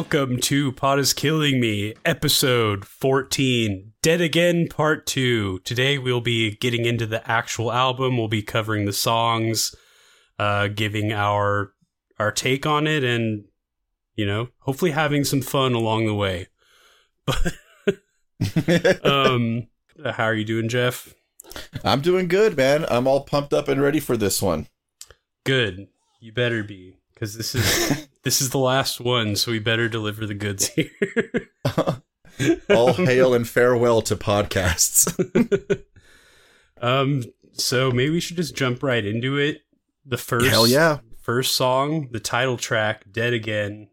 welcome to Pot is Killing Me, episode 14, Dead Again Part 2. Today we'll be getting into the actual album, we'll be covering the songs, uh, giving our our take on it, and, you know, hopefully having some fun along the way. But, um, how are you doing, Jeff? I'm doing good, man. I'm all pumped up and ready for this one. Good. You better be, because this is this is the last one, so we better deliver the goods here. all hail and farewell to podcasts. um, so maybe we should just jump right into it. The first, Hell yeah. first song, the title track, "Dead Again."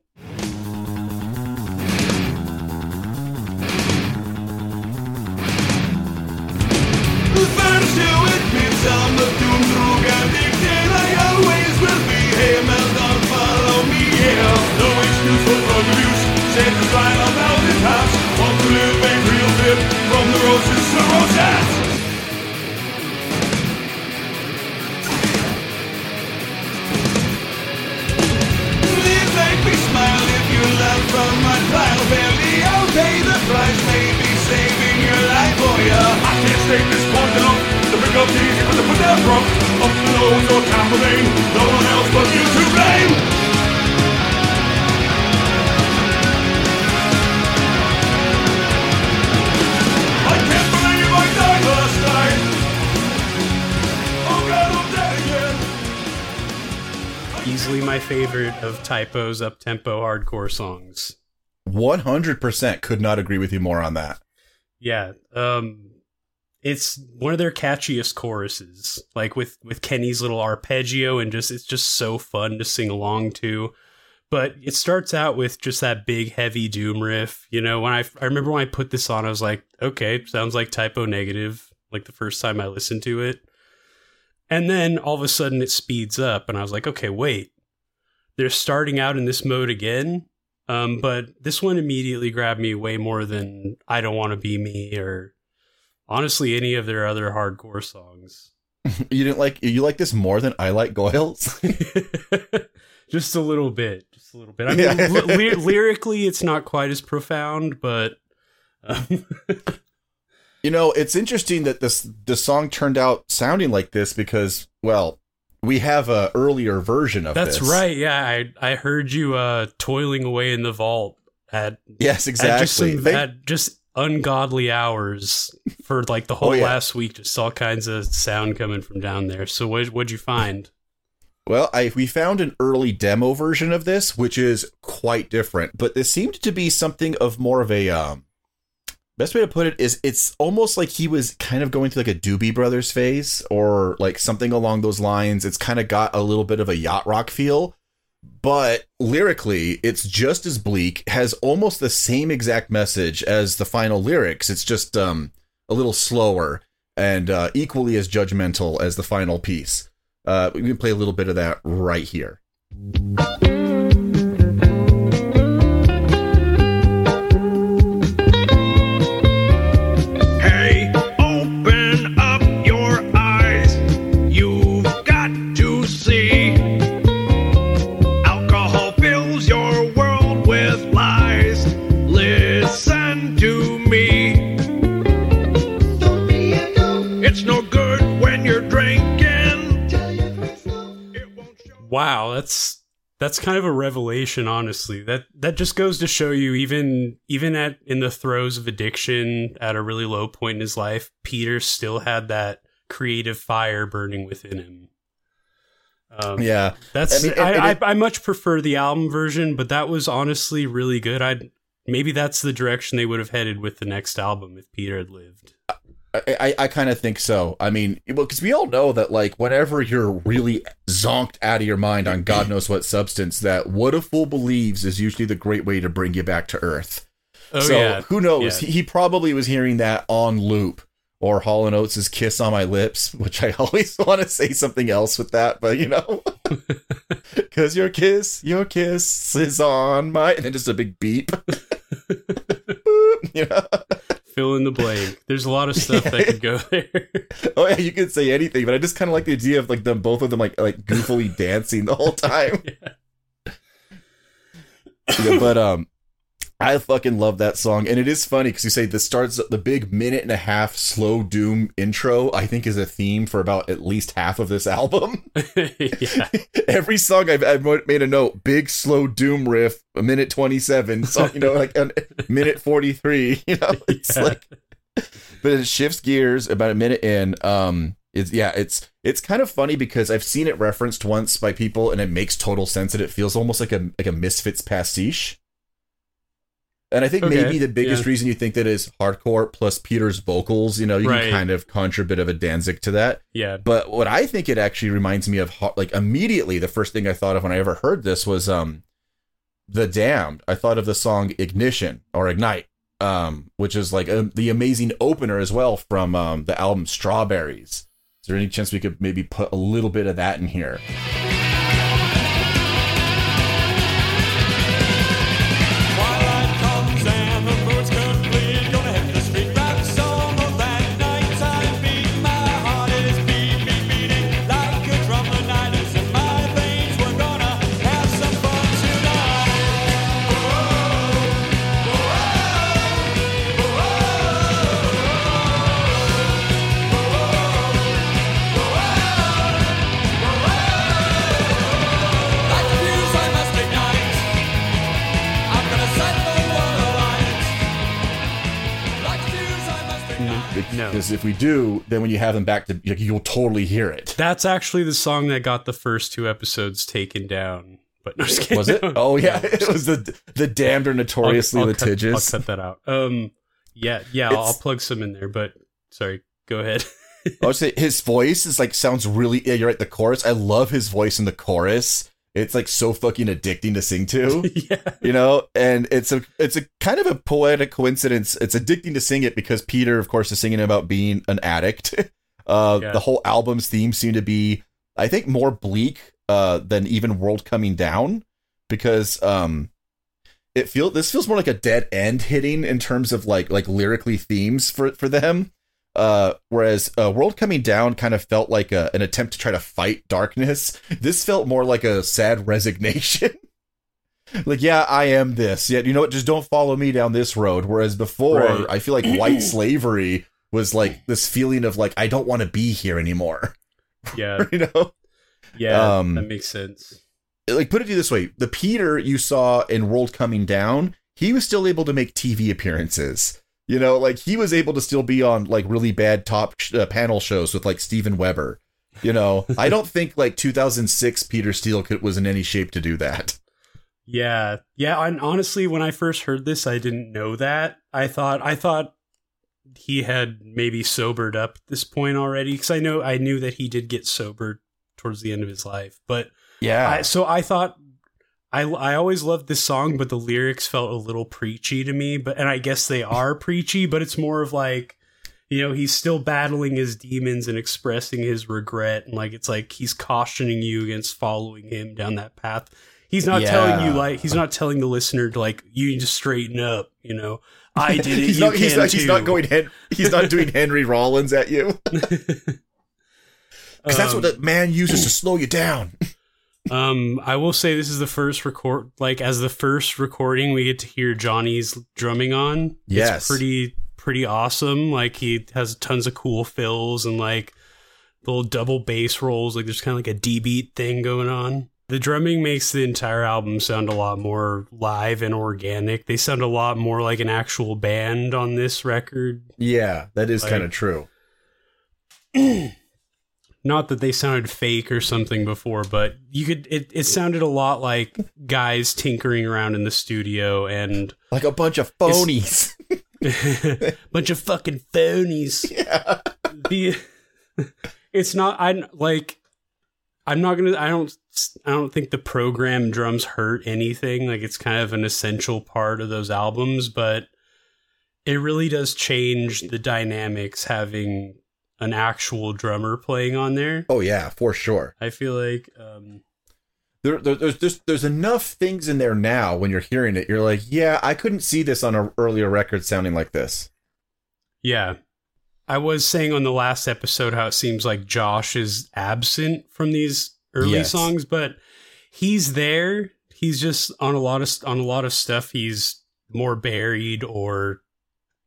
Type O's up tempo hardcore songs. 100% could not agree with you more on that. Yeah, um, it's one of their catchiest choruses. Like with with Kenny's little arpeggio, and just it's just so fun to sing along to. But it starts out with just that big heavy doom riff. You know, when I I remember when I put this on, I was like, okay, sounds like Type O Negative. Like the first time I listened to it, and then all of a sudden it speeds up, and I was like, okay, wait, they're starting out in this mode again. Um, but this one immediately grabbed me way more than I Don't Want to Be Me or honestly any of their other hardcore songs. You didn't like you like this more than I like Goils? just a little bit. Just a little bit. I mean, Yeah. ly- lyrically, it's not quite as profound, but. Um, you know, it's interesting that this the song turned out sounding like this because well, we have a earlier version of this. that's this. right. Yeah, I I heard you uh toiling away in the vault at Yes, at just exactly. some, They- at just ungodly hours for like the whole Oh, yeah. last week. Just all kinds of sound coming from down there. So what what'd you find? Well, I we found an early demo version of this, which is quite different. But this seemed to be something of more of a um, best way to put it is it's almost like he was kind of going through like a Doobie Brothers phase or like something along those lines. It's kind of got a little bit of a yacht rock feel, but lyrically, it's just as bleak. Has almost the same exact message as the final lyrics. It's just um a little slower and uh, equally as judgmental as the final piece. Uh, we can play a little bit of that right here. Wow, that's that's kind of a revelation, honestly. That that just goes to show you, even even at in the throes of addiction, at a really low point in his life, Peter still had that creative fire burning within him. Um, Yeah, that's I mean, I, and- and I, I much prefer the album version, but that was honestly really good. I'd maybe that's the direction they would have headed with the next album if Peter had lived. I I, I kind of think so. I mean, well, because we all know that like whenever you're really zonked out of your mind on God knows what substance, that what a fool believes is usually the great way to bring you back to earth. Oh so yeah, who knows? Yeah. He, he probably was hearing that on loop. Or Hall and Oates' "Kiss on My Lips," which I always want to say something else with that, but you know, because your kiss, your kiss is on my, and then just a big beep. You know? Fill in the blank. There's a lot of stuff that could go there. Oh yeah, you could say anything, but I just kind of like the idea of like them both of them like like goofily dancing the whole time. Yeah, but um, I fucking love that song, and it is funny because you say this starts the big minute and a half slow doom intro. I think is a theme for about at least half of this album. Every song I've, I've made a note: big slow doom riff, a minute twenty seven, so you know, like a minute forty three. You know, it's Yeah. like, but it shifts gears about a minute in. Um, it's yeah, it's it's kind of funny because I've seen it referenced once by people, and it makes total sense. And it feels almost like a like a Misfits pastiche. And I think Okay, maybe the biggest yeah. reason you think that is hardcore plus Peter's vocals. You know, you Right. can kind of conjure a bit of a Danzig to that. Yeah. But what I think it actually reminds me of, like immediately, the first thing I thought of when I ever heard this was um, the Damned. I thought of the song "Ignition" or "Ignite," um, which is like um the amazing opener as well from um, the album "Strawberries." Is there any chance we could maybe put a little bit of that in here? Because if we do, then when you have them back to, like, you'll totally hear it. That's actually the song that got the first two episodes taken down. But no. Was it? Oh yeah, it was the the damned are I'll- notoriously I'll cut- litigious. I'll cut that out. Um, yeah, yeah, I'll, I'll plug some in there. But sorry, go ahead. I would say his voice is like sounds really. Yeah, you're right. The chorus, I love his voice in the chorus. It's like so fucking addicting to sing to, yeah, you know. And it's a it's a kind of a poetic coincidence. It's addicting to sing it because Peter, of course, is singing about being an addict. Uh, Yeah. The whole album's theme seemed to be, I think, more bleak uh, than even World Coming Down because um, it feel this feels more like a dead end hitting in terms of like like lyrically themes for for them. Uh, whereas uh, World Coming Down kind of felt like a, an attempt to try to fight darkness. This felt more like a sad resignation. like, yeah, I am this. Yet, you know what? Just don't follow me down this road. Whereas before, Right. I feel like white slavery was like this feeling of like I don't want to be here anymore. yeah, you know, yeah. Um, that makes sense. like put it this way: the Peter you saw in World Coming Down, he was still able to make TV appearances. You know, like he was able to still be on like really bad top sh- uh, panel shows with like Steven Weber. You know, I don't think like 2006 Peter Steele could, was in any shape to do that. Yeah, yeah. And honestly, when I first heard this, I didn't know that. I thought I thought he had maybe sobered up at this point already because I know I knew that he did get sober towards the end of his life. But Yeah, I, so I thought I I always loved this song, but the lyrics felt a little preachy to me. But and I guess they are preachy, but it's more of like you know he's still battling his demons and expressing his regret, and like it's like he's cautioning you against following him down that path. He's not telling you like he's not telling the listener to like you need to straighten up. You know, I did it. he's not. He's not. He's not going. Hen- he's not doing Henry Rollins at you because that's what Um, the man uses to slow you down. Um, I will say this is the first record, like as the first recording we get to hear Johnny's drumming on. Yes. it's pretty pretty awesome. Like he has tons of cool fills and like little double bass rolls. Like there's kind of like a D beat thing going on. The drumming makes the entire album sound a lot more live and organic. They sound a lot more like an actual band on this record. Yeah, that is Like- kind of true. Not that they sounded fake or something before, but you could it, it sounded a lot like guys tinkering around in the studio and Like a bunch of phonies. bunch of fucking phonies. yeah. The it's not I like I'm not gonna I don't I don't think the program drums hurt anything. Like it's kind of an essential part of those albums, but it really does change the dynamics having an actual drummer playing on there. Oh yeah, for sure. I feel like um There, there, there's just there's enough things in there now when you're hearing it. You're like, yeah, I couldn't see this on an earlier record sounding like this. Yeah. I was saying on the last episode how it seems like Josh is absent from these early Yes. songs, but he's there. he's just on a lot of on a lot of stuff he's more buried or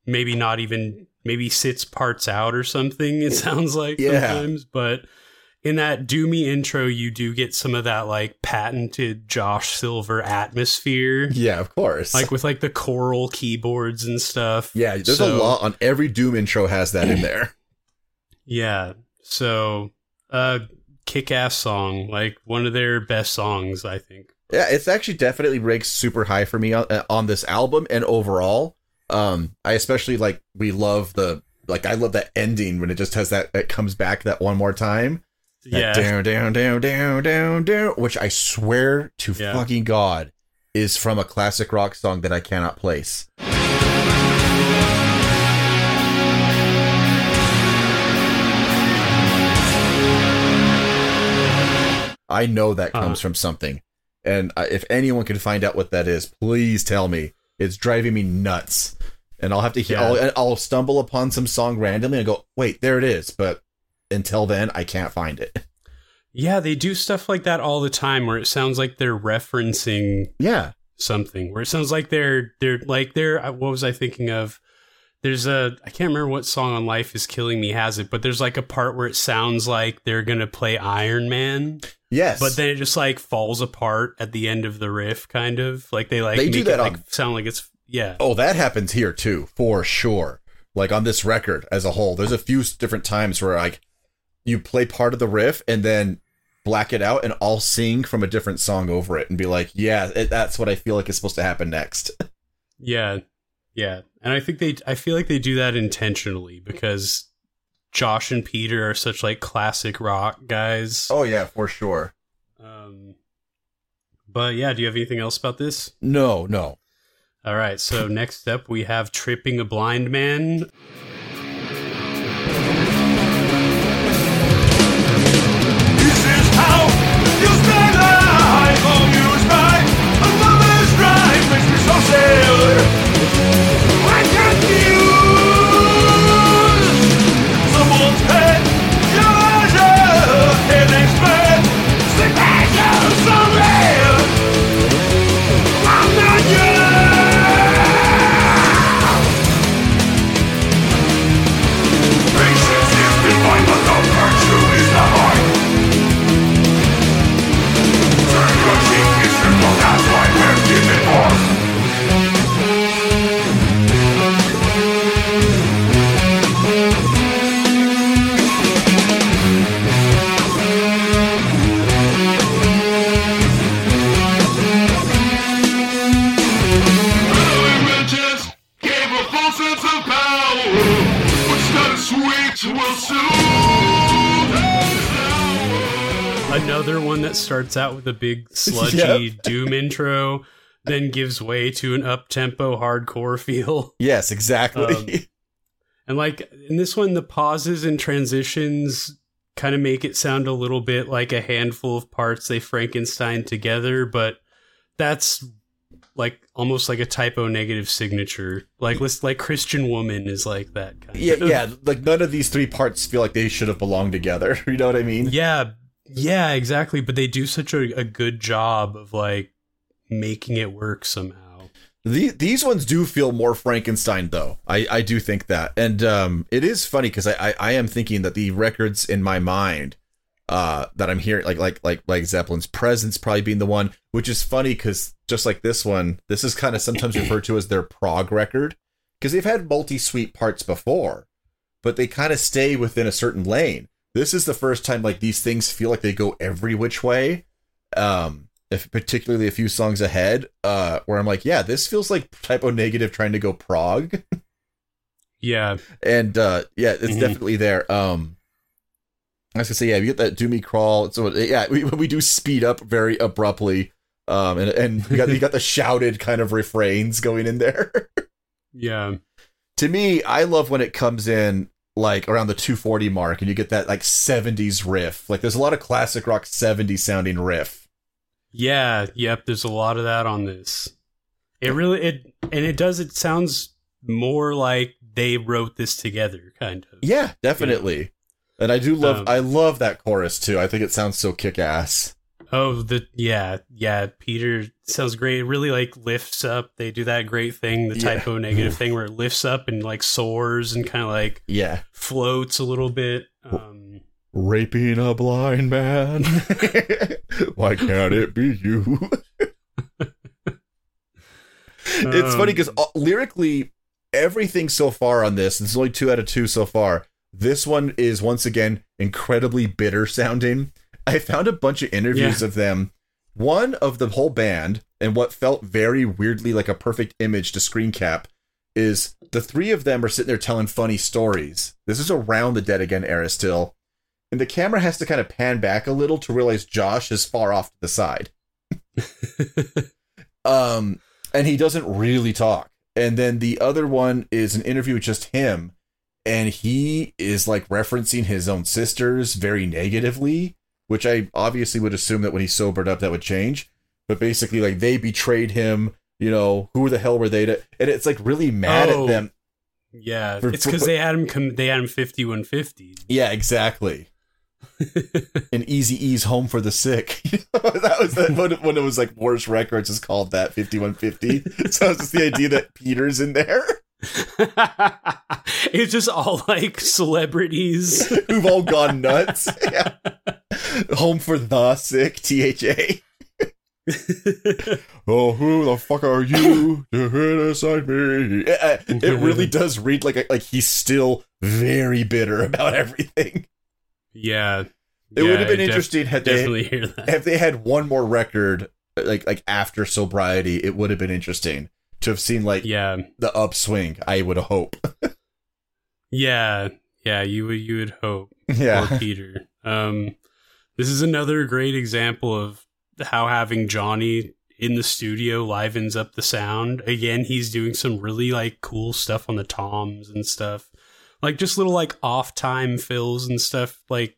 maybe not even maybe sits parts out or something it sounds like Yeah. sometimes but in that doomy intro you do get some of that like patented josh silver atmosphere Yeah, of course. like with like the choral keyboards and stuff yeah, there's a lot on every Doom intro has that in there. yeah so uh kick-ass song like one of their best songs i think Yeah, it's actually definitely ranks super high for me on, uh, on this album and overall. Um, I especially like we love the like I love that ending when it just has that it comes back that one more time. Yeah down down down down down down, which I swear to Yeah. fucking god is from a classic rock song that I cannot place. I know that comes Uh. from something. And uh, if anyone can find out what that is, please tell me. It's driving me nuts. And I'll have to hear, Yeah. I'll, I'll stumble upon some song randomly and go, wait, there it is. But until then, I can't find it. Yeah, they do stuff like that all the time where it sounds like they're referencing Yeah. something. Where it sounds like they're they're like they're what was I thinking of? There's a I can't remember what song on Life is Killing Me has it, but there's like a part where it sounds like they're gonna play Iron Man, Yes. but then it just like falls apart at the end of the riff, kind of like they like They do that it, like sound like it's yeah Oh, that happens here too, for sure. Like on this record as a whole, there's a few different times where like you play part of the riff and then black it out, and I'll sing from a different song over it and be like, "Yeah, it, that's what I feel like is supposed to happen next." yeah yeah, and I think they I feel like they do that intentionally because Josh and Peter are such like classic rock guys. oh yeah, for sure. Um, but yeah, do you have anything else about this? No, no. All right, so next up we have Tripping a Blind Man. This Another one that starts out with a big sludgy doom intro, then gives way to an up tempo hardcore feel. Yes, exactly. Um, And like in this one, the pauses and transitions kind of make it sound a little bit like a handful of parts they Frankenstein together, but that's like almost like a Type O Negative signature. Like let's like Christian woman is like that kind yeah, of yeah. Like none of these three parts feel like they should have belonged together. You know what I mean? Yeah, yeah, exactly. But they do such a, a good job of like making it work somehow. The, these ones do feel more Frankenstein, though. I, I do think that, and um, it is funny because I, I I am thinking that the records in my mind, uh, that I'm hearing like like like like Zeppelin's presence probably being the one, which is funny because just like this one, this is kind of sometimes referred to as their prog record because they've had multi-suite parts before, but they kind of stay within a certain lane. This is the first time like these things feel like they go every which way. Um, if particularly a few songs ahead, uh, where I'm like, yeah, this feels like Type O Negative trying to go prog, Yeah, and uh, yeah, it's Mhm. definitely there. Um, I was gonna say, yeah, you get that doomy crawl. So yeah, we we do speed up very abruptly, um, and and you got you got the shouted kind of refrains going in there. yeah, to me, I love when it comes in like around the 240 mark, and you get that like 70s riff. Like there's a lot of classic rock 70s sounding riff. yeah. Yep. There's a lot of that on this. It really it and it does. It sounds more like they wrote this together, kind of. Yeah, definitely. And I do love Um, I love that chorus too. I think it sounds so kick ass. Oh, the yeah, yeah. Peter sounds great. It really like lifts up. They do that great thing, the Yeah. Type O Negative thing, where it lifts up and like soars and kind of like Yeah. floats a little bit. Um, Raping a blind man. Why can't it be you? it's funny because Um, lyrically, everything so far on this, this is only two out of two so far. This one is once again incredibly bitter sounding. I found a bunch of interviews Yeah. of them. One of the whole band, and what felt very weirdly like a perfect image to screen cap, is the three of them are sitting there telling funny stories. This is around the Dead Again era still. And the camera has to kind of pan back a little to realize Josh is far off to the side um and he doesn't really talk and then the other one is an interview with just him and he is like referencing his own sisters very negatively which i obviously would assume that when he sobered up that would change but basically like they betrayed him you know who the hell were they to and it's like really mad Oh. at them yeah, For- it's because they had him. Com- they had him fifty one fifty. yeah exactly an easy ease home for the sick that was the, when, it, when it was like Morris Records is called that 5150 so it's just the idea that Peter's in there it's just all like celebrities. who've all gone nuts. Yeah. Home for the sick, THA. Oh, who the fuck are you to criticize me? It, uh, it really does read like a, like he's still very bitter about everything. yeah, It would have been I def- interesting had they definitely hear that. if they had one more record like like after sobriety. It would have been interesting to have seen like Yeah, the upswing. I would hope. yeah, yeah. You would you would hope. Yeah. Poor Peter. Um, this is another great example of how having Johnny in the studio livens up the sound. Again, he's doing some really like cool stuff on the toms and stuff, like just little like off time fills and stuff. Like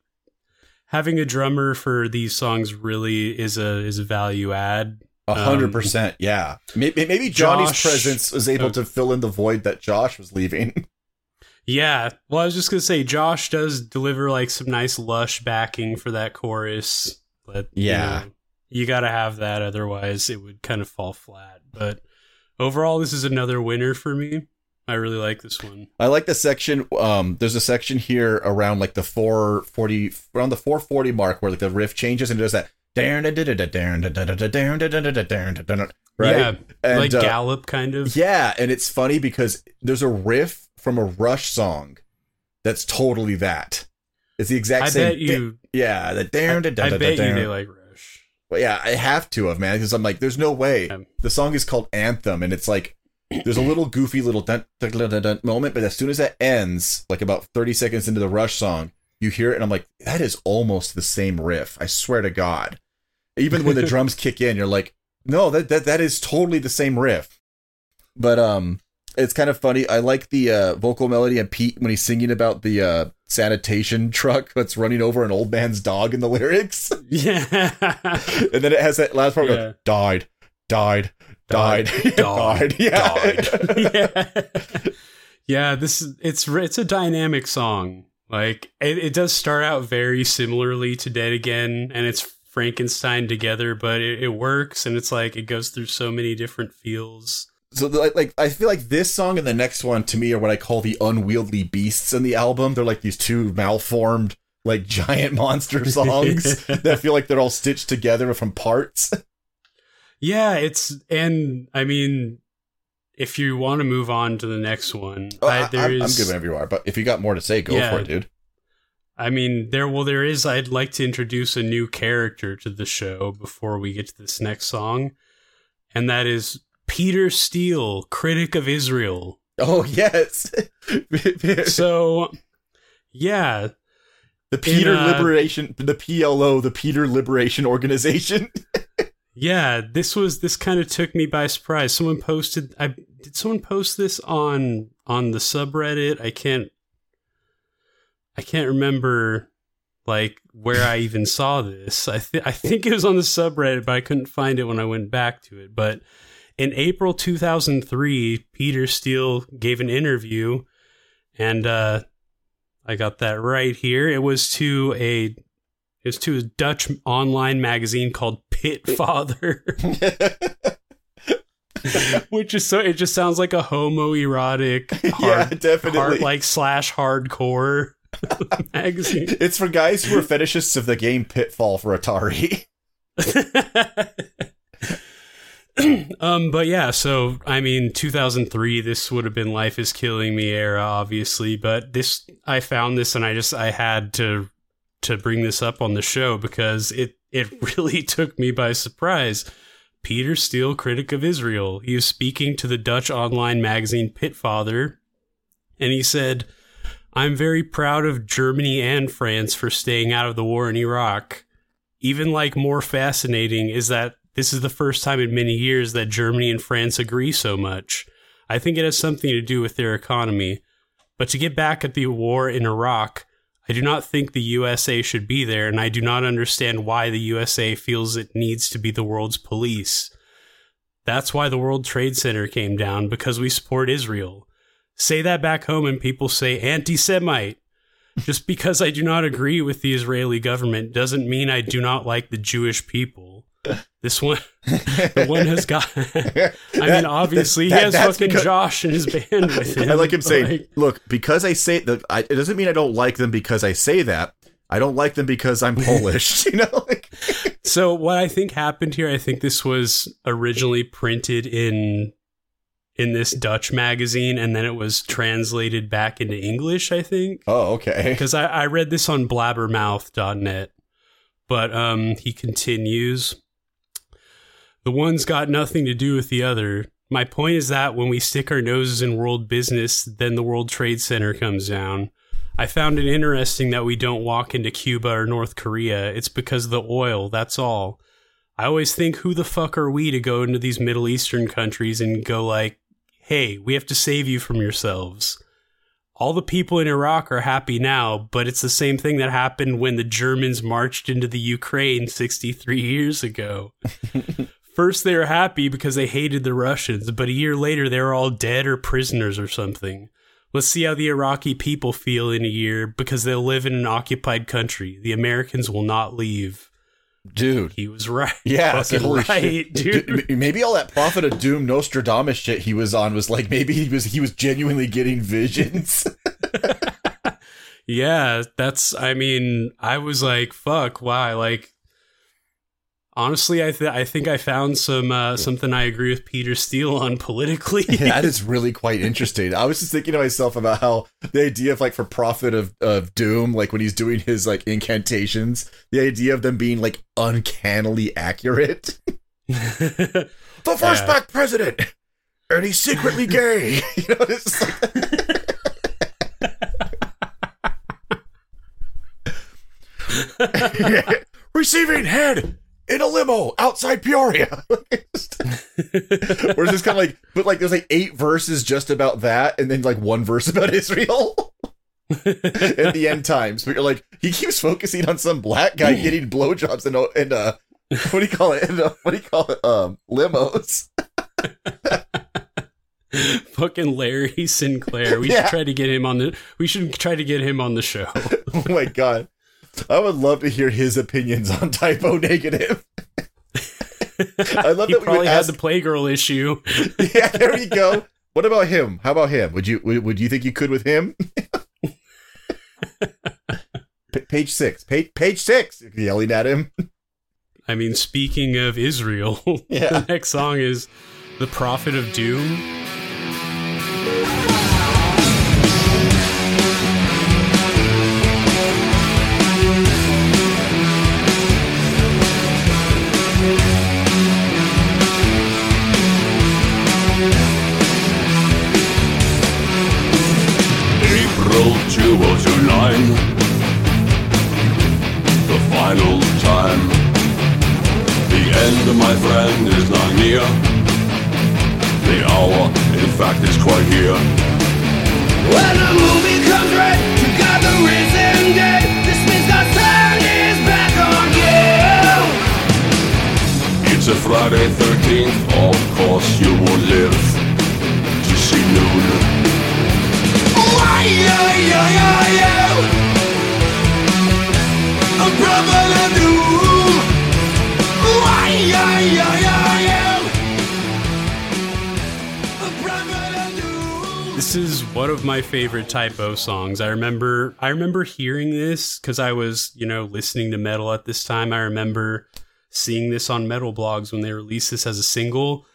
having a drummer for these songs really is a is a value add. A hundred Um, percent, yeah. Maybe, maybe Johnny's Josh- presence was able oh. to fill in the void that Josh was leaving. Yeah, well, I was just gonna say Josh does deliver like some nice lush backing for that chorus, but you Yeah. know, you got to have that, otherwise it would kind of fall flat. But overall, this is another winner for me. I really like this one. I like the section. Um, there's a section here around like the 440, around the 440 mark where like the riff changes and it does that. Right? Yeah, And, like uh, Gallop kind of. Yeah, and it's funny because there's a riff from a Rush song that's totally that. It's the exact I same. I bet you. Yeah, the I, I bet you they like Rush. Well, yeah, I have to have man because I'm like, there's no way. Um, The song is called Anthem, and it's like there's a little goofy little dun, dun, dun, dun, dun moment, but as soon as that ends, like about 30 seconds into the Rush song, you hear it, and I'm like, that is almost the same riff. I swear to God. Even when the drums kick in, you're like, no, that that that is totally the same riff. But um, it's kind of funny. I like the uh, vocal melody and Pete when he's singing about the uh, sanitation truck that's running over an old man's dog in the lyrics. Yeah. and then it has that last part Yeah. go, died, died, died, Died, died, yeah. died. yeah. yeah, this is it's it's a dynamic song. Like it, it does start out very similarly to Dead Again, and it's Frankenstein together, but it, it works, and it's like it goes through so many different feels. So like, like I feel like this song and the next one to me are what I call the unwieldy beasts in the album. They're like these two malformed like giant monster songs that feel like they're all stitched together from parts. Yeah, it's and I mean, if you want to move on to the next one, Oh, I, am is- good whenever you are, but if you got more to say, go Yeah. for it, dude. I mean, there well, there is. I'd like to introduce a new character to the show before we get to this next song, and that is Peter Steele, critic of Israel. Oh yes, So, yeah, the Peter in, uh, Liberation, the PLO, the Peter Liberation Organization. yeah. This was this kind of took me by surprise. Someone posted. I did someone post this on on the subreddit. I can't. I can't remember like where I even saw this. I th- I think it was on the subreddit, but I couldn't find it when I went back to it. But in April 2003, Peter Steele gave an interview, and uh, I got that right here. It was to a It was to a Dutch online magazine called Pit Father, which is so. It just sounds like a homoerotic, yeah, definitely. hard like slash hardcore magazine. it's for guys who are fetishists of the game Pitfall for Atari. um, but yeah, so I mean, 2003. This would have been "Life Is Killing Me" era, obviously. But this, I found this, and I just I had to to bring this up on the show because it it really took me by surprise. Peter Steele, critic of Israel, he was speaking to the Dutch online magazine Pitfather, and he said, "I'm very proud of Germany and France for staying out of the war in Iraq." Even like more fascinating is that this is the first time in many years that Germany and France agree so much. I think it has something to do with their economy. But to get back at the war in Iraq, I do not think the USA should be there, and I do not understand why the USA feels it needs to be the world's police. That's why the World Trade Center came down, because we support Israel. Say that back home, and people say anti Semite. Just because I do not agree with the Israeli government doesn't mean I do not like the Jewish people. This one, the one has got. I mean, obviously, that- he has fucking because- Josh and his band with him. I like him saying, Like, "Look, because I say that, I, it doesn't mean I don't like them because I say that. I don't like them because I'm Polish. you know, like So what I think happened here, I think this was originally printed in in this Dutch magazine, and then it was translated back into English. I think oh, okay. because I, I read this on blabbermouth.net. But um, he continues. The one's got nothing to do with the other. My point is that when we stick our noses in world business, then the World Trade Center comes down. I found it interesting that we don't walk into Cuba or North Korea. It's because of the oil, that's all. I always think, who the fuck are we to go into these Middle Eastern countries and go like, hey, we have to save you from yourselves? All the people in Iraq are happy now, but it's the same thing that happened when the Germans marched into the Ukraine 63 years ago. First, they were happy because they hated the Russians, but a year later, they were all dead or prisoners or something. Let's see how the Iraqi people feel in a year because they'll live in an occupied country. The Americans will not leave. Dude. He was right. Yeah, holy right, shit. dude. Maybe all that Prophet of Doom Nostradamus shit he was on was like maybe he was he was genuinely getting visions. Yeah, that's. I mean, I was like, "Fuck, why?" Like, honestly, I th- I think I found some uh, something I agree with Peter Steele on politically. that is really quite interesting. I was just thinking to myself about how the idea of like for prophet of, of Doom, like when he's doing his like incantations, the idea of them being like uncannily accurate. The first Yeah. black president, and he's secretly gay. you know, it's like- receiving head in a limo outside Peoria. or it's just kind of like, but like there's like eight verses just about that, and then like one verse about Israel. at the end times, but you're like, he keeps focusing on some black guy getting blowjobs and uh, in a uh, what do you call it? In a, uh, what do you call it? Um, limos. Fucking Larry Sinclair. We Yeah. should try to get him on the. We should try to get him on the show. Oh my god, I would love to hear his opinions on Type O Negative. I love he that we probably would had the Playgirl issue. yeah, there we go. What about him? How about him? Would you would, would you think you could with him? P- page six. Page page six. Yelling at him. I mean, speaking of Israel, Yeah. the next song is "The Prophet of Doom." Fact, is quite here When the movie comes right You got the risen dead This means God's turn his back on you It's a Friday 13th Of course you will live To see noon why, yo, yo, yo, yo. brother do. Why, yeah, yeah, yeah, yeah. One of my favorite Type O songs. I remember I remember hearing this cuz I was, you know, listening to metal at this time. I remember seeing this on metal blogs when they released this as a single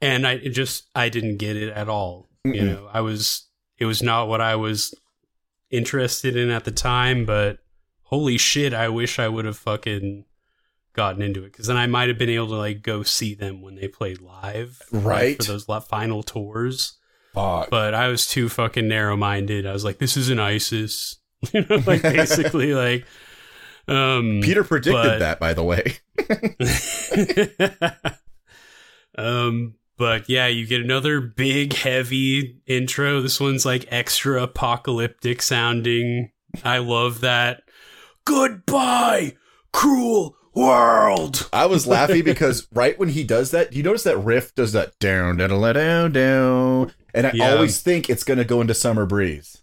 and I it just I didn't get it at all. You Mm-mm. know, I was it was not what I was interested in at the time, but holy shit, I wish I would have fucking gotten into it cuz then I might have been able to like go see them when they played live like, Right. for those final tours Fuck. but I was too fucking narrow minded. I was like, this isn't ISIS. you know, like basically like um Peter predicted but- that, by the way. um but yeah, you get another big heavy intro. This one's like extra apocalyptic sounding. I love that. Goodbye, cruel world. I was laughing because right when he does that, you notice that riff does that down, down, down, down, down, and I Yeah. always think it's gonna go into Summer Breeze.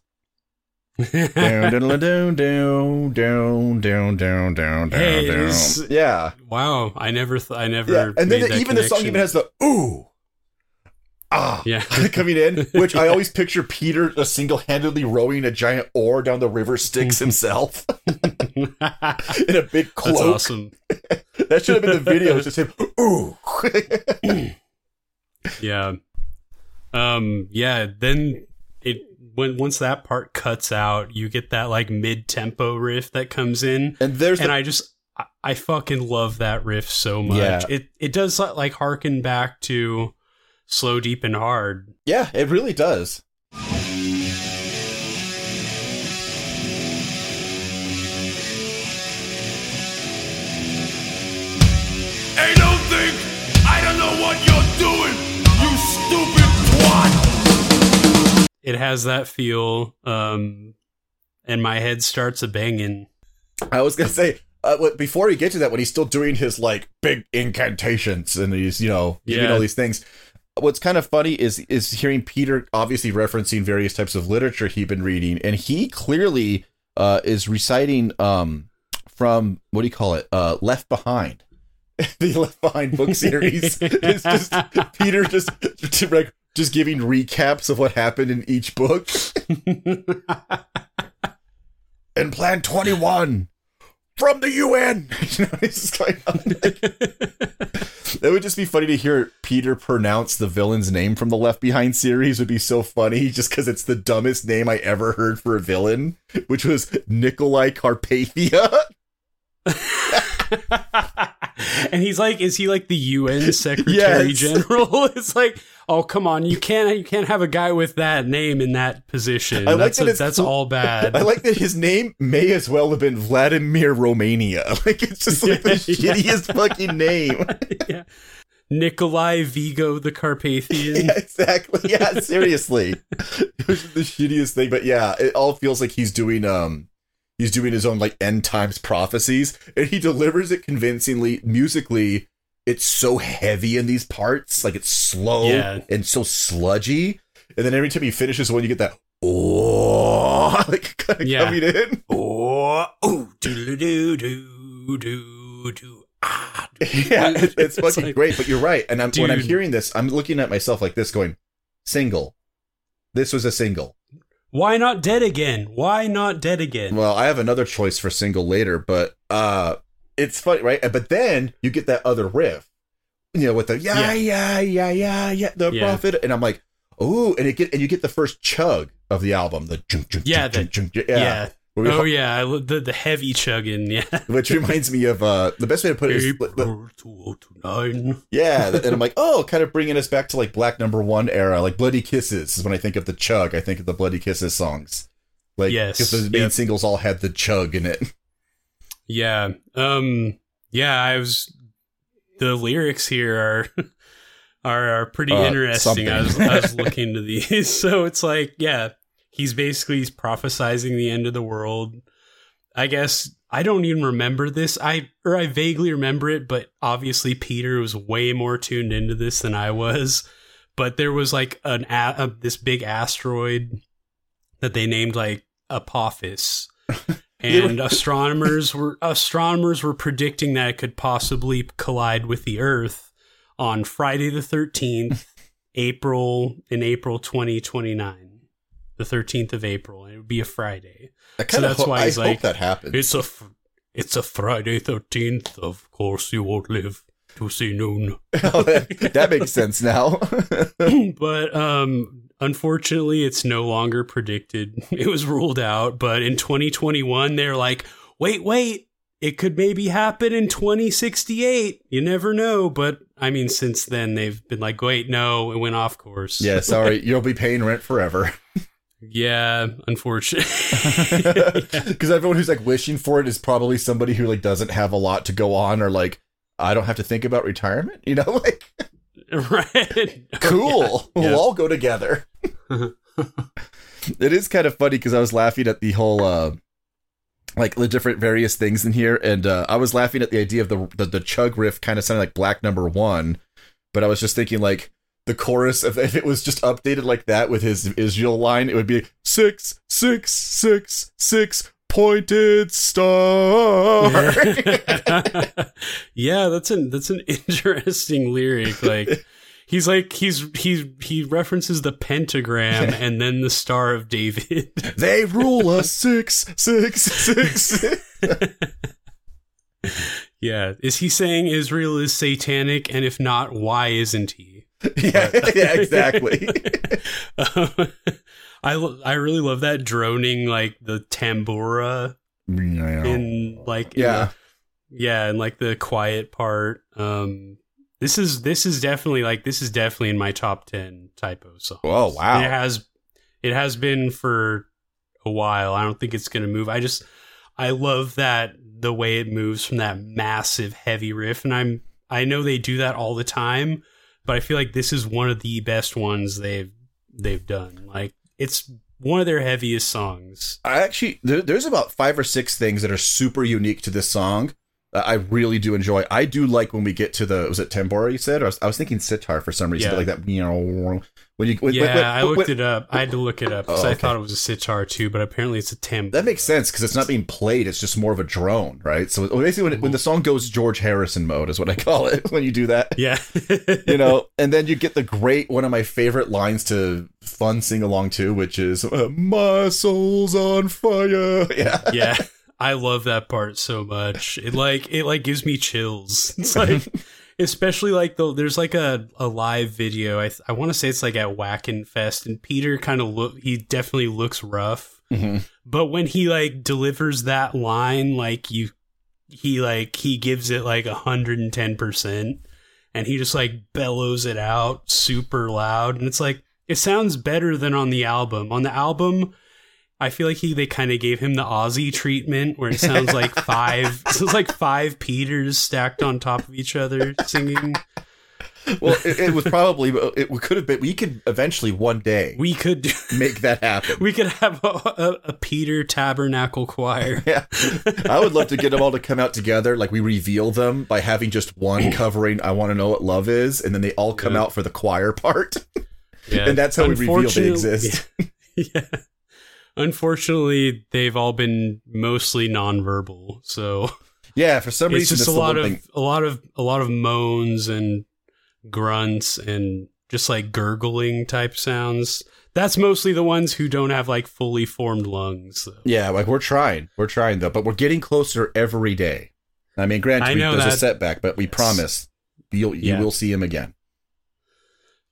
Down, down, down, down, down, down, down, down, Hey, down. this- Yeah, wow, I never th- I never yeah, and then the, even the song even has the ooh, ah, Yeah. coming in, which I always picture Peter just single-handedly rowing a giant oar down the river Styx himself in a big cloak. That's awesome. That should have been the video. It's just him. Ooh. Yeah. Um yeah, then it when once that part cuts out, you get that like mid-tempo riff that comes in and there's and the, I just I, I fucking love that riff so much. Yeah. It it does like harken back to Slow Deep and Hard. yeah, it really does. Hey, don't think I don't know what you're doing, you stupid twat. It has that feel um and my head starts a banging. I was gonna say uh, before you get to that, when he's still doing his like big incantations and he's you know giving Yeah. all these things. What's kind of funny is is hearing Peter obviously referencing various types of literature he'd been reading, and he clearly uh, is reciting um, from what do you call it? Uh, Left Behind, the Left Behind book series. it's just Peter just like just giving recaps of what happened in each book. and Plan Twenty One from the UN. you know, it's just going. It would just be funny to hear Peter pronounce the villain's name from the Left Behind series. Would be so funny, just because it's the dumbest name I ever heard for a villain, which was Nicolae Carpathia. and he's like, is he like the UN Secretary Yes. General? It's like, oh come on, you can't you can't have a guy with that name in that position. I like that's that a- that's all bad. I like that his name may as well have been Vladimir Romania. Like it's just like the Yeah, yeah. shittiest fucking name. yeah. Nikolai Vigo the Carpathian. yeah, exactly. Yeah, seriously. it was the shittiest thing, but yeah, it all feels like he's doing um he's doing his own like end times prophecies and he delivers it convincingly musically. It's so heavy in these parts, like it's slow Yeah. and so sludgy. And then every time he finishes one, you get that oh like kind of Yeah. coming in. Oh, oh, do do do do do. Ah, yeah, it- it's fucking like- great. But you're right. And I'm, when I'm hearing this, I'm looking at myself like this, going, "Single. This was a single." Why not dead again? Why not dead again? Well, I have another choice for single later, but uh, it's funny, right? But then you get that other riff, you know, with the yeah, yeah, yeah, yeah, yeah, the Yeah. prophet, and I'm like, oh, and it get and you get the first chug of the album, the junk, junk, Yeah, junk, the- junk, yeah. yeah. Oh yeah, I lo- the the heavy chugging. Yeah. Which reminds me of uh, the best way to put it is, April 2029. Yeah, and I'm like, oh, kind of bringing us back to like Black Number One era, like Bloody Kisses is when I think of the Chug. I think of the Bloody Kisses songs, like Yes, because the main yep. singles all had the Chug in it. Yeah. Um yeah, I was the lyrics here are are, are pretty Uh, interesting. I was. I was looking to these. So it's like, yeah, he's basically he's prophesizing the end of the world. I guess I don't even remember this. I or I vaguely remember it, but obviously Peter was way more tuned into this than I was. But there was like an a, a, this big asteroid that they named like Apophis. And astronomers were astronomers were predicting that it could possibly collide with the Earth on Friday the thirteenth, April in April twenty twenty nine, the thirteenth of April, and it would be a Friday. So that's hope, why I hope like, that happens. It's a fr- it's a Friday thirteenth. Of course, you won't live to see noon. Oh, that, that makes sense now. but um unfortunately it's no longer predicted it was ruled out but in 2021 they're like wait wait it could maybe happen in 2068 you never know but i mean since then they've been like wait no it went off course yeah, sorry, you'll be paying rent forever. yeah unfortunately Because everyone who's like wishing for it is probably somebody who like doesn't have a lot to go on or like I don't have to think about retirement. You know, like right cool. Yeah. We'll all go together. it is kind of funny because I was laughing at the whole uh like the different various things in here, and uh, I was laughing at the idea of the the, the chug riff kind of sounding like Black Number One, but I was just thinking like the chorus of if it was just updated like that with his Israel line, it would be six six six six pointed star. yeah, that's an that's an interesting lyric. Like he's like he's he's he references the pentagram and then the Star of David. they rule us six six six. yeah, is he saying Israel is satanic? And if not, why isn't he? yeah, yeah, exactly. Um, I lo- I really love that droning like the tambura in like in Yeah. the- yeah and like the quiet part um this is this is definitely like this is definitely in my top 10 Type O songs. Oh, wow. it has it has been for a while. I don't think it's gonna move. I just i love that the way it moves from that massive heavy riff and i'm i know they do that all the time but i feel like this is one of the best ones they've they've done. Like it's one of their heaviest songs. I actually there, there's about five or six things that are super unique to this song. I really do enjoy. I do like when we get to the was it tambura you said? Or I was, I was thinking sitar for some reason, Yeah. but like that you know when you when, yeah, when- I when- looked it up. I had to look it up because Oh, I thought it was a sitar too, but apparently it's a tam. that makes sense because it's not being played; it's just more of a drone, right? So basically, when, it, when the song goes George Harrison mode is what I call it when you do that. Yeah, you know, and then you get the great one of my favorite lines to fun sing along to, which is uh, "My soul's on fire." Yeah, yeah. I love that part so much. It like it like gives me chills. It's like especially like the there's like a, a live video. I I want to say it's like at Wacken Fest and Peter kind of look he definitely looks rough. Mhm. But when he like delivers that line like you he like he gives it like 110% and he just like bellows it out super loud and it's like it sounds better than on the album. On the album I feel like he they kind of gave him the Ozzy treatment where it sounds like five it sounds like five Peters stacked on top of each other singing. Well, it, it was probably it could have been. We could eventually one day We could do, make that happen. we could have a, a, a Peter Tabernacle choir. yeah, I would love to get them all to come out together. Like we reveal them by having just one covering. I want to know what love is, and then they all come Yeah. out for the choir part. Yeah. And that's how we reveal they Unfortunately- exist. Yeah. Unfortunately, they've all been mostly nonverbal, so Yeah, for some reason, it's just a lot of thing. a lot of a lot of moans and grunts and just like gurgling type sounds. That's mostly the ones who don't have like fully formed lungs. So. Yeah, like we're trying, we're trying though, but we're getting closer every day. I mean, granted, I we- there's a setback, but we promise you'll you Yeah. will see him again.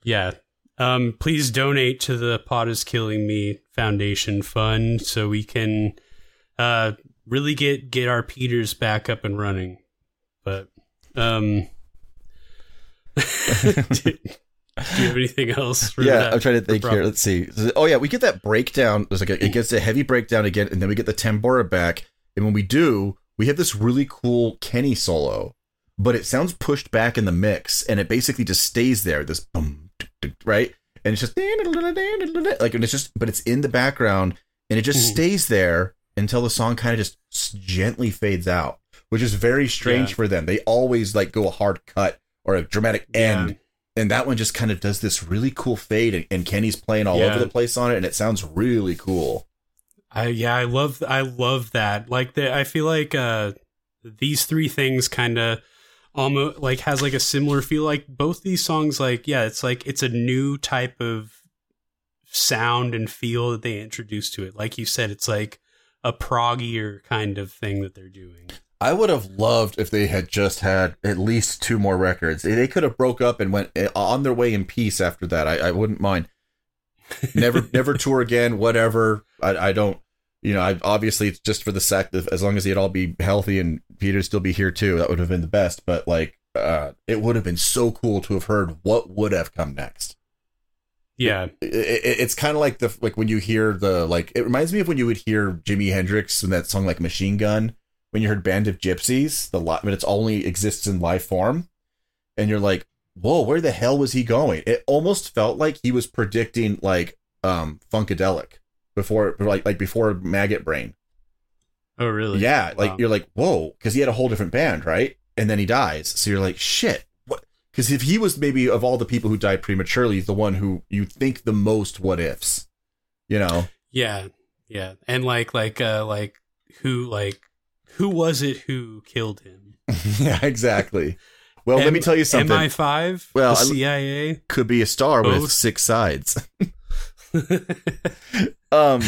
Yeah. Um, please donate to the Pot is Killing Me Foundation Fund so we can uh, really get get our Peters back up and running. But um, do, do you have anything else? For yeah, that, I'm trying to think here. Let's see. Oh yeah, we get that breakdown. There's like a, it gets a heavy breakdown again, and then we get the tambura back. And when we do, we have this really cool Kenny solo, but it sounds pushed back in the mix, and it basically just stays there. This boom, right, and it's just like, and it's just, but it's in the background, and it just Mhm. stays there until the song kind of just gently fades out, which is very strange Yeah. for them. They always like go a hard cut or a dramatic Yeah. end and that one just kind of does this really cool fade and, and kenny's playing all Yeah. over the place on it and it sounds really cool I yeah, I love I love that. Like the, I feel like uh these three things kind of almost like has like a similar feel like both these songs like yeah, it's like it's a new type of sound and feel that they introduced to it. Like you said, it's like a proggier kind of thing that they're doing. I would have loved if they had just had at least two more records. They could have broke up and went eh, on their way in peace after that. I, I wouldn't mind. Never, never tour again. Whatever. I, I don't. You know, I obviously it's just for the sec. That as long as they'd all be healthy and Peter still be here too, that would have been the best. But like, uh, it would have been so cool to have heard what would have come next. Yeah, It, it, it's kind of like the like when you hear the like. It reminds me of when you would hear Jimi Hendrix in that song like Machine Gun. When you heard Band of Gypsys, the lot, but it's only exists in live form, and you're like, "Whoa, where the hell was he going?" It almost felt like he was predicting like um Funkadelic before, like like before Maggot Brain. Oh, really? Yeah, like Wow. you're like, "Whoa," because he had a whole different band, right? And then he dies, so you're like, "Shit." What? Because if he was maybe of all the people who died prematurely, the one who you think the most what ifs, you know. Yeah, yeah, and like like uh like who like who was it who killed him? yeah, exactly. Well, let me tell you something. MI5, Well, the CIA. Could be a star with six sides. Um,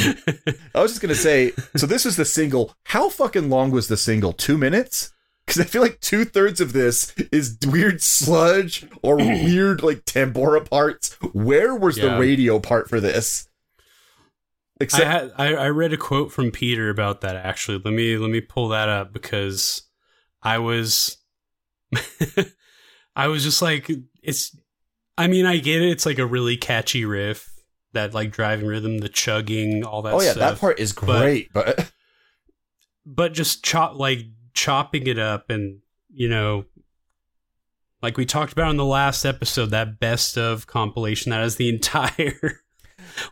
I was just gonna say. So this is the single. How fucking long was the single? Two minutes? Because I feel like two thirds of this is weird sludge or weird like tambura parts. Where was the radio part for this? I, Except had, I I read a quote from Peter about that actually. Let me let me pull that up because I was I was just like it's I mean I get it it's like a really catchy riff that like driving rhythm the chugging all that oh yeah, stuff that part is great. But, but just chop like chopping it up and you know like we talked about in the last episode that best of compilation that has the entire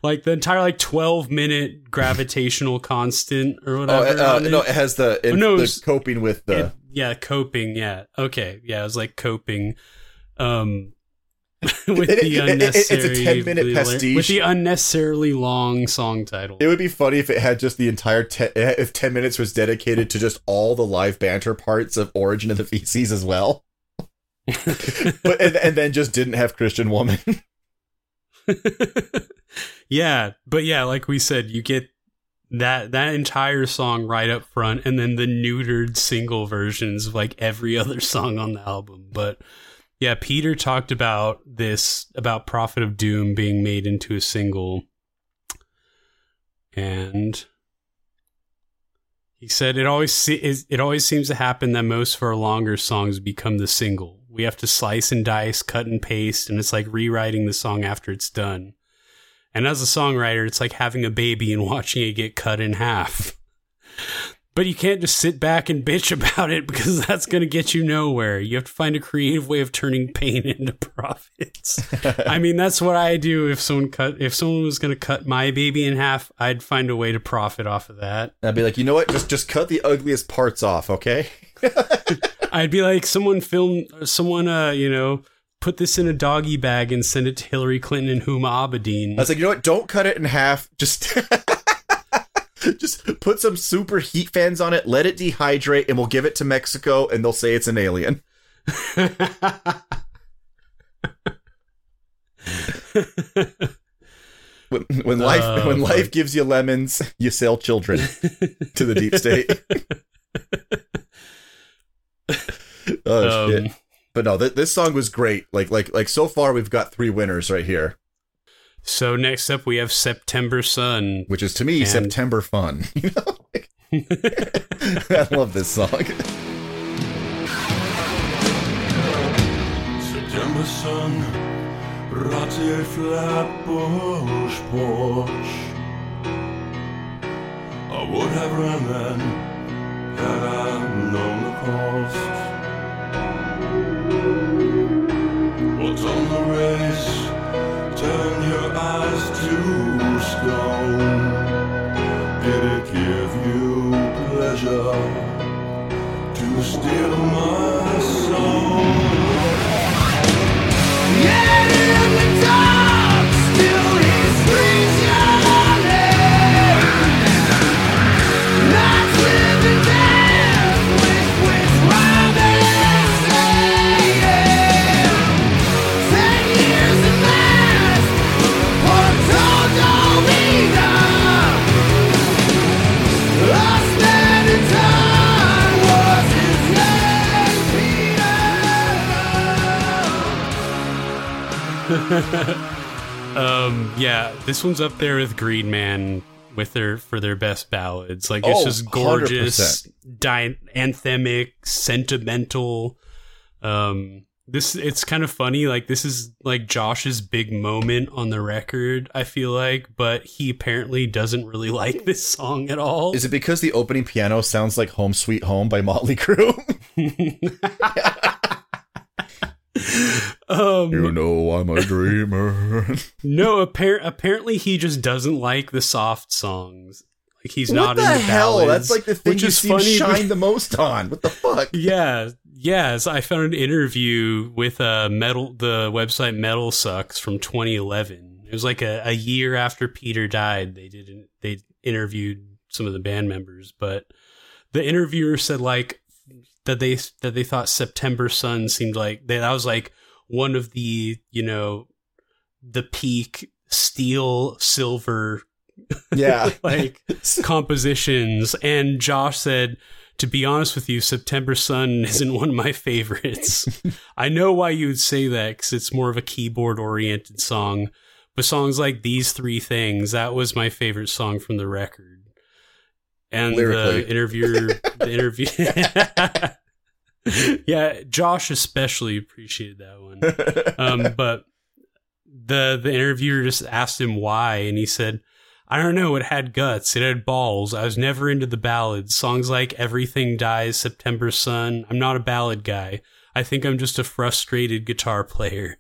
like the entire like 12 minute gravitational constant or oh, whatever uh, no, it has the, it, no, the coping with the. It- yeah coping yeah okay yeah it was like coping um with It- the it- it- it's a 10-minute pastiche. with the unnecessarily long song title It would be funny if it had just the entire te- eh, if ten minutes was dedicated to just all the live banter parts of Origin of the Feces as well, but and, and then just didn't have Christian Woman. yeah, but yeah, like we said, you get that that entire song right up front, and then the neutered single versions of like every other song on the album. But yeah, Peter talked about this about Prophet of Doom being made into a single, and he said it always se- it always seems to happen that most of our longer songs become the single. We have to slice and dice, cut and paste, and it's like rewriting the song after it's done. And as a songwriter, it's like having a baby and watching it get cut in half. But you can't just sit back and bitch about it because that's going to get you nowhere. You have to find a creative way of turning pain into profits. I mean, that's what I do if someone cut if someone was going to cut my baby in half, I'd find a way to profit off of that. I'd be like, you know what? Just just cut the ugliest parts off, okay? I'd be like someone film someone uh, you know, put this in a doggy bag and send it to Hillary Clinton and Huma Abedin. I was like, you know what? Don't cut it in half. Just just put some super heat fans on it. Let it dehydrate, and we'll give it to Mexico, and they'll say it's an alien. When, when life Oh, when life gives you lemons, you sell children to the deep state. oh Um, shit! But no, th- this song was great. Like like like so far, we've got three winners right here, So next up we have September Sun. which is to me And- September fun. You know, I love this song. September sun Rattir Flatbush Porch I would have run then Had I known the cost What's on the race pleasure To steal my this one's up there with Green Man with their for their best ballads. Like it's Oh, just gorgeous, 100%. anthemic, sentimental. Um, this it's kind of funny. Like this is like Josh's big moment on the record. I feel like, but he apparently doesn't really like this song at all. Is it because the opening piano sounds like "Home Sweet Home" by Motley Crue? um, you know I'm a dreamer. No, appar- apparently he just doesn't like the soft songs. Like he's what not the into hell? ballads, That's like the thing which you is funny. shine the most on. What the fuck? yeah, yes. I found an interview with uh, metal, the website Metal Sucks from 2011. It was like a, a year after Peter died. They did they interviewed some of the band members, but the interviewer said like that they that they thought September Sun seemed like that was like one of the you know the peak Steele Silver Yeah. like compositions and Josh said to be honest with you September Sun isn't one of my favorites. I know why you would say that cuz it's more of a keyboard oriented song, but songs like these three things that was my favorite song from the record. And Lyrically. the interviewer the interview Yeah, Josh especially appreciated that one um, but the the interviewer just asked him why, and he said, "I don't know. It had guts. It had balls. I was never into the ballads. Songs like Everything Dies, September Sun. I'm not a ballad guy. I think I'm just a frustrated guitar player.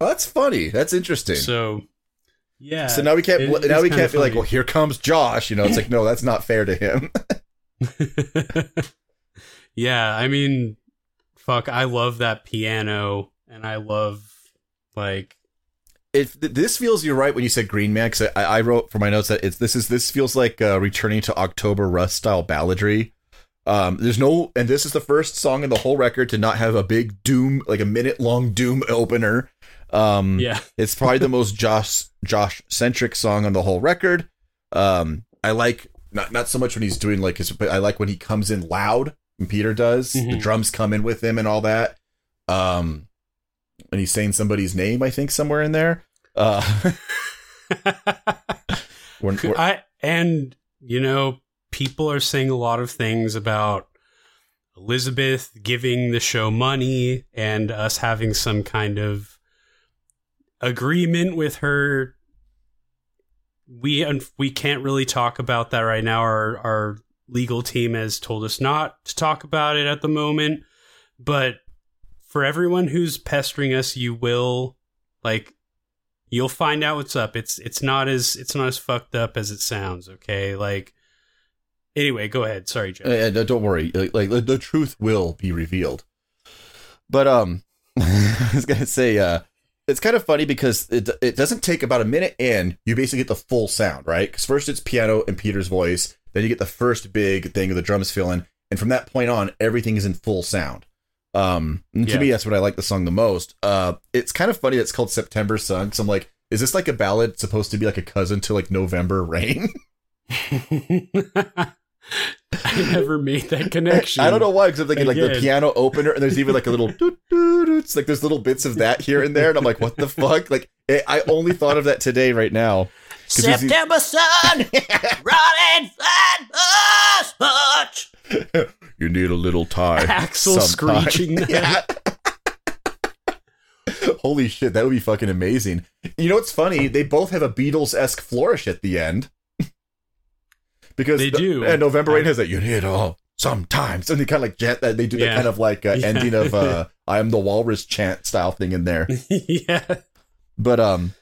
Oh, that's funny. That's interesting. So, So, now we can't. it- now we can't be like, well, here comes Josh. You know, it's like, no, that's not fair to him. yeah, I mean, fuck. I love that piano, and I love like if this feels you're right when you said Green Man because I, I wrote for my notes that it's this is this feels like uh, returning to October Rust style balladry. Um, there's no, and this is the first song in the whole record to not have a big doom, like a minute long doom opener. Um, yeah. it's probably the most Josh Josh centric song on the whole record. Um, I like not not so much when he's doing like his, but I like when he comes in loud. And Peter does, the Mhm. drums come in with him and all that. Um, and he's saying somebody's name, I think, somewhere in there. Uh, we're- we're- I and you know people are saying a lot of things about Elizabeth giving the show money and us having some kind of agreement with her. We we can't really talk about that right now. Our our legal team has told us not to talk about it at the moment. But for everyone who's pestering us, you will like you'll find out what's up. It's it's not as it's not as fucked up as it sounds. Okay, like anyway, go ahead. Sorry, Jeff. Uh, don't worry. Like, like the truth will be revealed. But um, I was gonna say uh, it's kind of funny because it it doesn't take about a minute in. You basically get the full sound, right? Because first it's piano and Peter's voice, then you get the first big thing of the drums filling, and from that point on, everything is in full sound. Um, to Yeah. me, that's what I like the song the most. Uh, it's kind of funny that it's called September Sun. Because I'm like, is this like a ballad supposed to be like a cousin to like November Rain? I never made that connection. I don't know why, because I'm thinking like the piano opener, and there's even like a little doot, doot, doot. It's like there's little bits of that here and there, and I'm like, what the fuck? Like, it, I only thought of that today, right now. there's these- September sun, running flat us much. you need a little time. Axl sometime. screeching that. yeah. Holy shit, that would be fucking amazing. You know what's funny? They both have a Beatles esque flourish at the end. Because They the- do. and November Rain has that you need all sometimes, and they kind of like jet that they do that Yeah. kind of like uh, Yeah. ending of uh, "I am the Walrus" chant style thing in there. yeah. But um,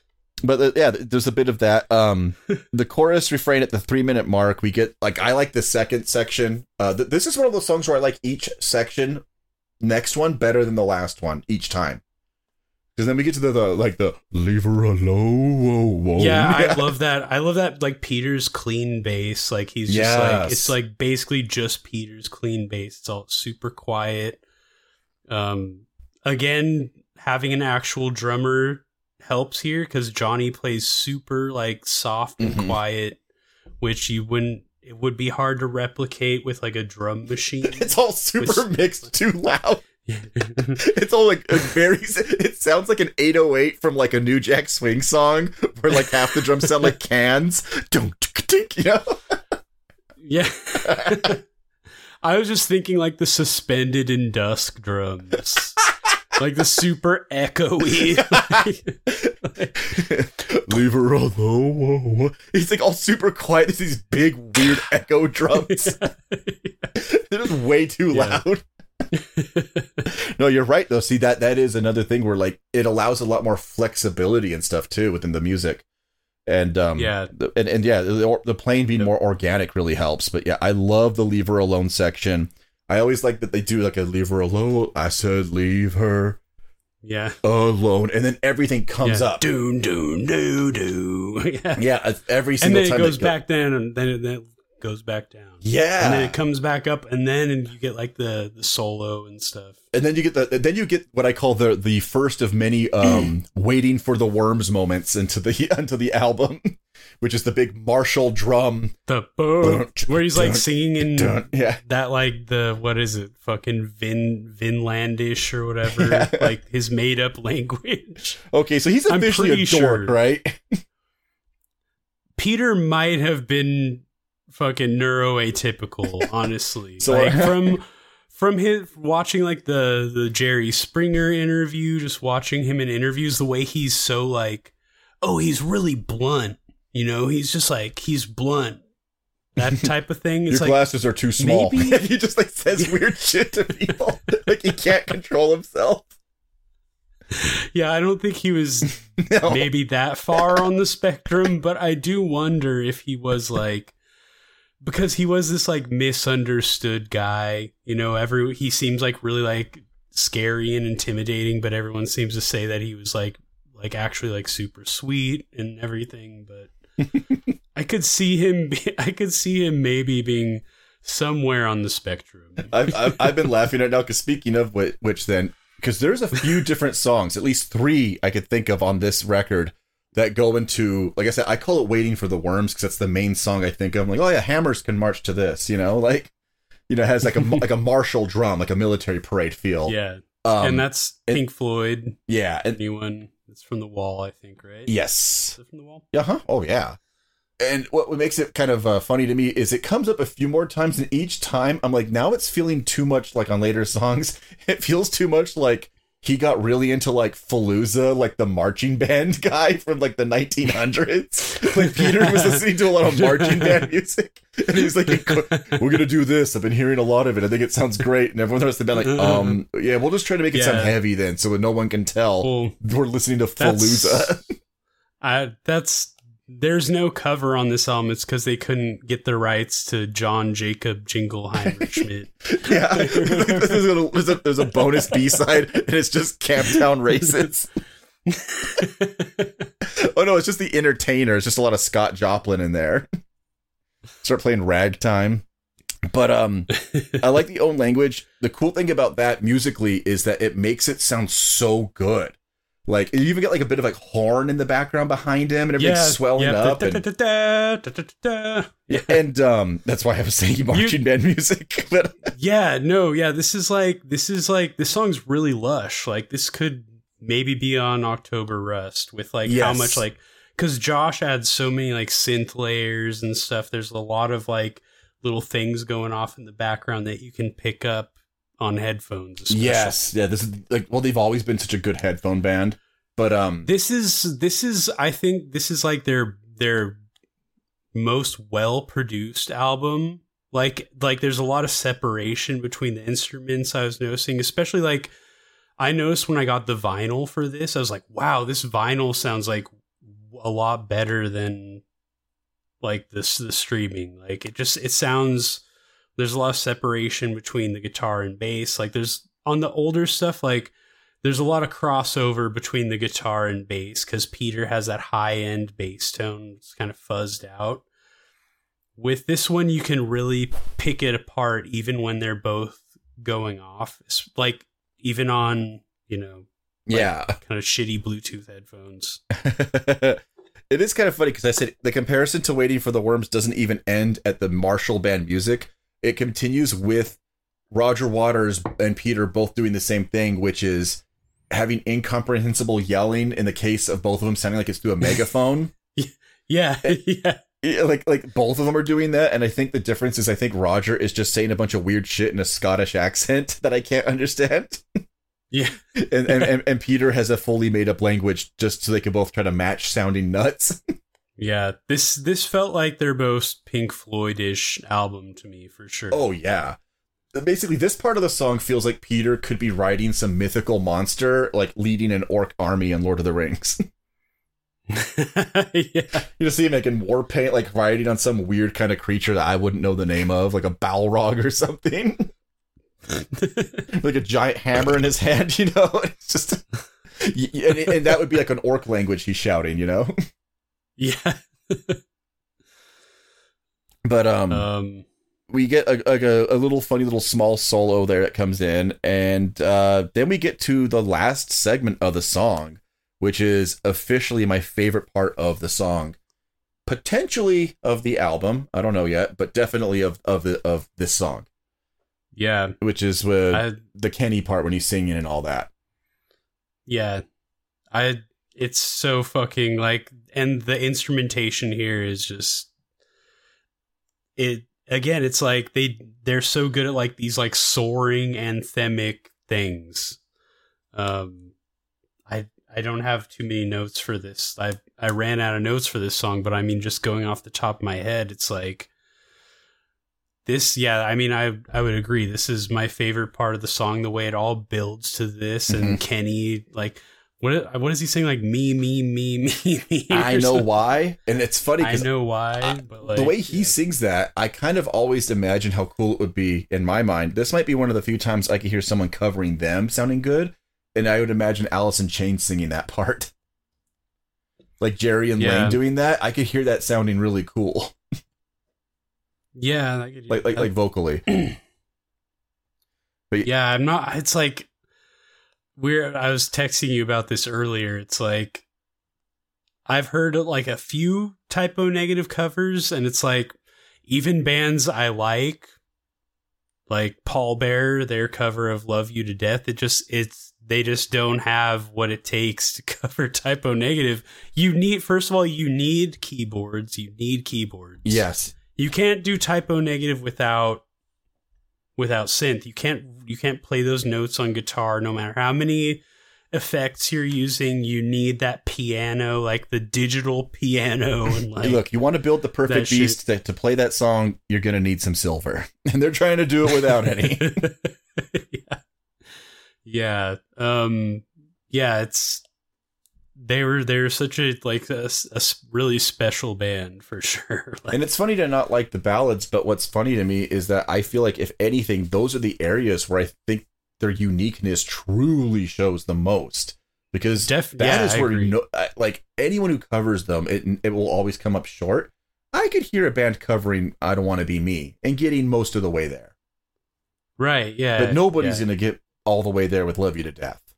but uh, yeah, there's a bit of that. Um, the chorus refrain at the three minute mark, we get like I like the second section. Uh, th- this is one of those songs where I like each section, next one better than the last one each time. Because then we get to the, the like the leave her alone. Yeah, I love that. I love that like Peter's clean bass. Like he's just like it's like basically just Peter's clean bass. It's all super quiet. Um again, having an actual drummer helps here because Johnny plays super like soft and Mhm. quiet, which you wouldn't it would be hard to replicate with like a drum machine. It's all super Which- mixed too loud. it's all like a very. It sounds like an 808 from like a New Jack Swing song, where like half the drums sound like cans. Tink, you know. Yeah. I was just thinking like the suspended in dusk drums. like the super echoey. Leave her alone. He's like all super quiet. There's these big weird echo drums. They're just way too Yeah. loud. no, you're right though. See that that is another thing where like it allows a lot more flexibility and stuff too within the music. And um Yeah. the- and, and yeah, the, the playing being Yep. more organic really helps. But yeah, I love the leave her alone section. I always like that they do like a leave her alone. I said leave her yeah. alone, and then everything comes yeah. up. Doon doon doo doo. Yeah. Yeah, every And single time it goes go- back and then it, then it goes back down. Yeah, And then it comes back up and then and you get like the the solo and stuff. and then you get the then you get what I call the the first of many um waiting for the worms moments into the into the album, which is the big martial drum. The boom, where he's like singing in Dun, yeah, that like the what is it fucking Vin Vinlandish or whatever Yeah. like his made up language. okay, so he's officially a dork, sure. right? Peter might have been fucking neuroatypical, honestly. So- like from from his watching like the the Jerry Springer interview, just watching him in interviews, the way he's so like, oh, he's really blunt. You know, he's just like he's blunt. That type of thing. Your like glasses are too small. maybe- he just like says weird shit to people, like he can't control himself. yeah, I don't think he was No. maybe that far on the spectrum, but I do wonder if he was like because he was this like misunderstood guy, you know, every he seems like really like scary and intimidating, but everyone seems to say that he was like like actually like super sweet and everything, but I could see him be, I could see him maybe being somewhere on the spectrum. I've, I've, I've been laughing right now because speaking of which, which then, because there's a few different songs, at least three I could think of on this record that go into, like I said, I call it Waiting for the Worms because that's the main song I think of. I'm like, oh yeah, Hammers can march to this, you know, like, you know, it has like a like a martial drum, like a military parade feel. Yeah. um, and that's Pink Floyd, yeah, and new. It's from the wall, I think, right? yes, from the wall? Uh huh. Oh yeah. And what, what makes it kind of uh, funny to me is it comes up a few more times, and each time I'm like, now it's feeling too much like on later songs. It feels too much like he got really into like Fallujah, like the marching band guy from like the 1900s. like Peter was listening to a lot of marching band music, and he was like, "We're gonna do this. I've been hearing a lot of it. I think it sounds great." And everyone else the band like, "Um, yeah, we'll just try to make it sound heavy then, so that no one can tell Well, we're listening to Fallujah." I that's there's no cover on this album. It's because they couldn't get the rights to John Jacob Jingleheimer Schmidt. Yeah, there's, a, there's, a, there's a bonus B side, and it's just Camptown Races. oh no, it's just the entertainer. It's just a lot of Scott Joplin in there. Start playing ragtime. But um, I like the own language. The cool thing about that musically is that it makes it sound so good. Like you even get like a bit of like horn in the background behind him, and everything's swelling yeah, up. Yeah. and um, that's why I was saying marching band music. But yeah, no, yeah, this is like this is like this song's really lush. Like this could maybe be on October Rust with like how much like because Josh adds so many like synth layers and stuff. There's a lot of like little things going off in the background that you can pick up on headphones. especially. Yes, yeah. This is like well, they've always been such a good headphone band, but um, this is this is I think this is like their their most well produced album. Like like there's a lot of separation between the instruments I was noticing, especially like I noticed when I got the vinyl for this, I was like, wow, this vinyl sounds like a lot better than like this the streaming. Like it just it sounds there's a lot of separation between the guitar and bass. Like there's on the older stuff, like there's a lot of crossover between the guitar and bass because Peter has that high end bass tone. It's kind of fuzzed out. With this one, you can really pick it apart, even when they're both going off. It's like even on you know yeah, kind of shitty Bluetooth headphones. it is kind of funny because I said the comparison to Waiting for the Worms doesn't even end at the martial band music. It continues with Roger Waters and Peter both doing the same thing, which is having incomprehensible yelling in the case of both of them sounding like it's through a megaphone. Yeah, yeah. Yeah, like like both of them are doing that and i think the difference is i think roger is just saying a bunch of weird shit in a scottish accent that i can't understand Yeah. and, and, and and peter has a fully made up language just so they can both try to match sounding nuts Yeah. This this felt like their most Pink Floyd-ish album to me for sure. oh yeah basically this part of the song feels like peter could be riding some mythical monster like leading an orc army in lord of the rings yeah. you just see him making war paint like riding on some weird kind of creature that i wouldn't know the name of like a balrog or something like a giant hammer in his hand, you know? It's just and, and that would be like an orc language he's shouting, you know? Yeah. But um, Um we get a, a, a little funny little small solo there that comes in, and uh, then we get to the last segment of the song, which is officially my favorite part of the song, potentially of the album. I don't know yet, but definitely of of the, of this song, yeah. which is with I the Kenny part when he's singing and all that. yeah. I it's so fucking like and the instrumentation here is just it again it's like they they're so good at like these like soaring anthemic things. Um i i don't have too many notes for this. I i ran out of notes for this song but i mean just going off the top of my head it's like this yeah i mean i i would agree. This is my favorite part of the song the way it all builds to this and kenny like what what is he saying like me me me me me I know something? why, and it's funny i know why I- but like the way he yeah. sings that, I kind of always imagine how cool it would be in my mind. This might be one of the few times I could hear someone covering them sounding good, and I would imagine Alice in Chains singing that part. Like Jerry and Yeah. Layne doing that, I could hear that sounding really cool, yeah I could- like like like vocally. but yeah i'm not it's like we're i was texting you about this earlier. It's like i've heard like a few Type O Negative covers and it's like even bands i like like Pallbearer their cover of love you to death it just it's they just don't have what it takes to cover Type O Negative. You need first of all you need keyboards. You need keyboards. Yes, you can't do Type O Negative without without synth. You can't you can't play those notes on guitar no matter how many effects you're using. You need that piano, like the digital piano and like look, you want to build the perfect beast to, to play that song, you're gonna need some silver, and they're trying to do it without any. yeah. Yeah. Um yeah, it's they were they're such a like a really special band for sure. Like, And it's funny to not like the ballads, but what's funny to me is that I feel like if anything, those are the areas where I think their uniqueness truly shows the most. Because Def- that yeah, is where no, like anyone who covers them, it it will always come up short. I could hear a band covering "I Don't Want to Be Me" and getting most of the way there, right, yeah. but nobody's yeah. gonna get all the way there with "Love You to Death."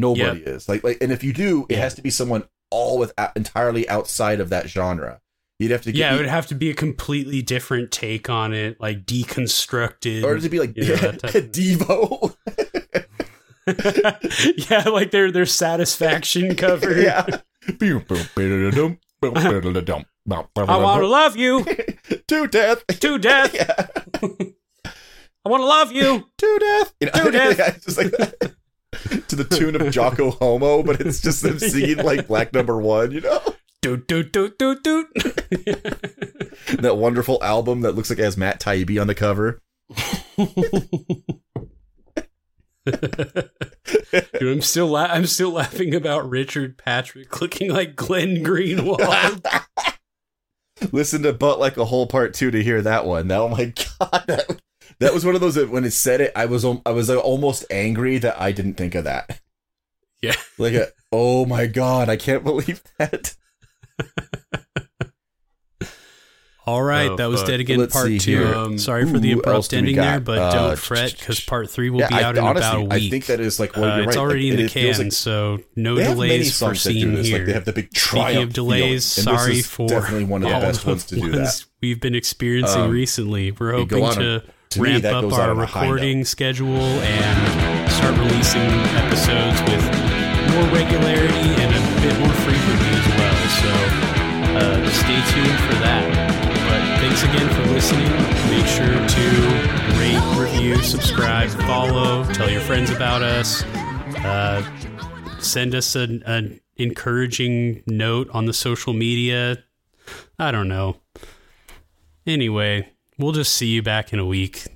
Nobody is like like, and if you do, it Yeah. has to be someone all with entirely outside of that genre. You'd have to get yeah, it would have to be a completely different take on it, like deconstructed. or to be like you know, Devo. yeah, like their their satisfaction cover. yeah. I want to love you to death. to death. Yeah. I want to love you. To death. You know, To death. yeah, just like that. To the tune of Jocko Homo, but it's just them singing Yeah. like Black Number One. You know Doot doot doot doot doot. that wonderful album that looks like it has Matt Taibbi on the cover. Dude, I'm still la- I'm still laughing about Richard Patrick looking like Glenn Greenwald. Listen to Butt Like a Whole" part two to hear that one. That, oh my god, that, that was one of those that when it said it, I was I was like, almost angry that I didn't think of that. Yeah. like a, oh my god, I can't believe that. All right, Oh, that was fuck. Dead Again Let's Part Two. Um, sorry for the Who abrupt ending there, but Uh, don't fret because Part Three will Yeah, be I- out in honestly, about a week. I think that is like well, Uh, you're it's right. already like, in the feels can, like so no they have many delays songs that do foreseen this. here. Like they have the big Speaking triumph of delays, feeling, and sorry this is for definitely one of the best ones to do that. we've been experiencing Um, recently. We're you go hoping on to To me, ramp that up goes our on a high note. recording schedule and start releasing episodes with more regularity and a bit more frequently as well. So uh, stay tuned for that. But thanks again for listening. Make sure to rate, review, subscribe, follow, tell your friends about us. Uh, send us an, an encouraging note on the social media. I don't know. Anyway, we'll just see you back in a week.